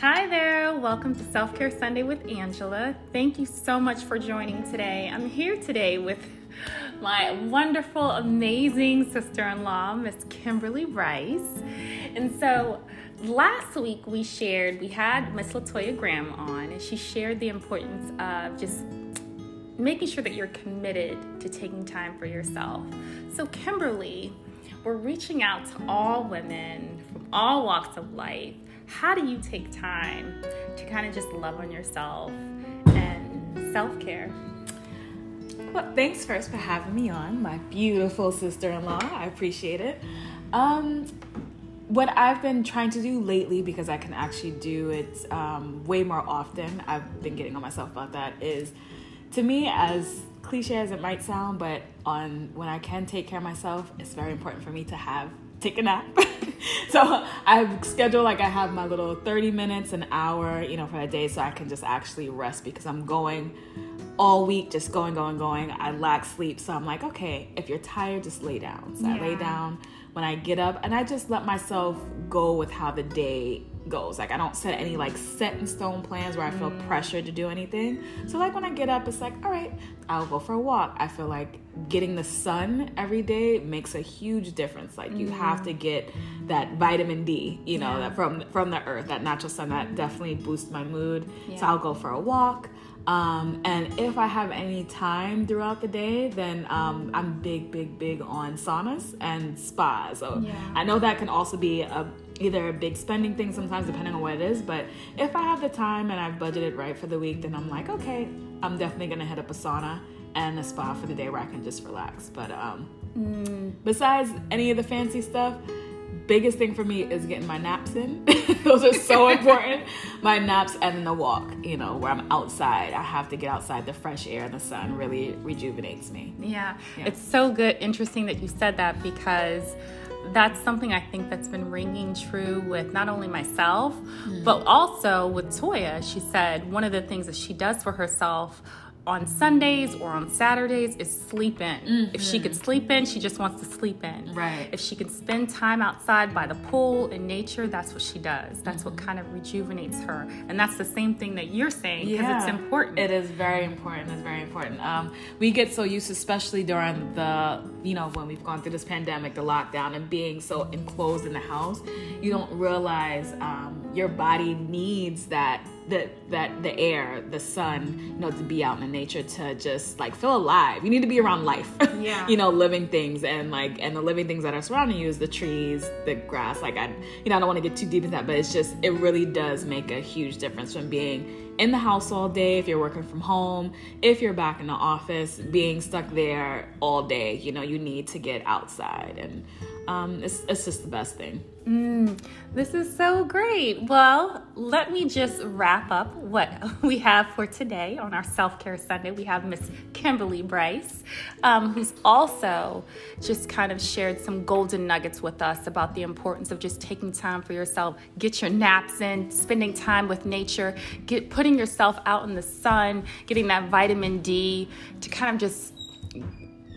Hi there, welcome to Self Care Sunday with Angela. Thank you so much for joining today. I'm here today with my wonderful, amazing sister in law, Miss Kimberly Bryce. And so last week we shared, we had Miss Latoya Graham on, and she shared the importance of just making sure that you're committed to taking time for yourself. So, Kimberly, we're reaching out to all women from all walks of life. How do you take time to kind of just love on yourself and self care? Well, thanks first for having me on, my beautiful sister in law. I appreciate it. Um, what I've been trying to do lately, because I can actually do it um, way more often, I've been getting on myself about that, is to me, as cliche as it might sound, but on when I can take care of myself, it's very important for me to have take a nap. so I schedule like I have my little 30 minutes, an hour, you know, for a day so I can just actually rest because I'm going all week just going, going, going. I lack sleep. So I'm like, okay, if you're tired, just lay down. So yeah. I lay down when I get up and I just let myself go with how the day goes. Like I don't set any like set in stone plans where I feel mm. pressured to do anything. So like when I get up, it's like, all right, I'll go for a walk. I feel like getting the sun every day makes a huge difference. Like you mm. have to get that vitamin D, you know, yeah. that from from the earth, that natural sun that definitely boosts my mood. Yeah. So I'll go for a walk. Um, and if I have any time throughout the day, then um, I'm big, big, big on saunas and spas. So yeah. I know that can also be a, either a big spending thing sometimes, depending on what it is. But if I have the time and I've budgeted right for the week, then I'm like, okay, I'm definitely gonna hit up a sauna and a spa for the day where I can just relax. But um, mm. besides any of the fancy stuff, biggest thing for me is getting my naps in. Those are so important. My naps and the walk, you know, where I'm outside. I have to get outside. The fresh air and the sun really rejuvenates me. Yeah. yeah. It's so good, interesting that you said that because that's something I think that's been ringing true with not only myself, mm-hmm. but also with Toya. She said one of the things that she does for herself on Sundays or on Saturdays is sleep in. Mm-hmm. If she could sleep in, she just wants to sleep in. Right. If she can spend time outside by the pool in nature, that's what she does. That's mm-hmm. what kind of rejuvenates her. And that's the same thing that you're saying because yeah. it's important. It is very important. It's very important. Um, we get so used, especially during the, you know, when we've gone through this pandemic, the lockdown, and being so enclosed in the house, you don't realize um, your body needs that the that the air, the sun, you know, to be out in the nature to just like feel alive. You need to be around life. Yeah. you know, living things and like and the living things that are surrounding you is the trees, the grass. Like I you know, I don't want to get too deep into that, but it's just it really does make a huge difference from being in the house all day if you're working from home, if you're back in the office, being stuck there all day, you know, you need to get outside and um, it's, it's just the best thing. Mm, this is so great. Well, let me just wrap up what we have for today on our Self Care Sunday. We have Miss Kimberly Bryce, um, who's also just kind of shared some golden nuggets with us about the importance of just taking time for yourself. Get your naps in, spending time with nature, get putting yourself out in the sun, getting that vitamin D to kind of just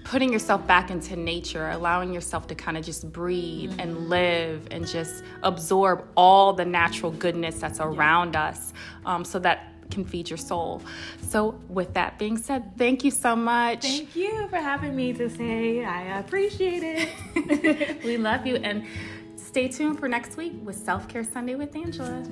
putting yourself back into nature, allowing yourself to kind of just breathe mm-hmm. and live and just absorb all the natural goodness that's around yeah. us um, so that can feed your soul. So, with that being said, thank you so much. Thank you for having me to say. I appreciate it. we love you. And stay tuned for next week with Self Care Sunday with Angela.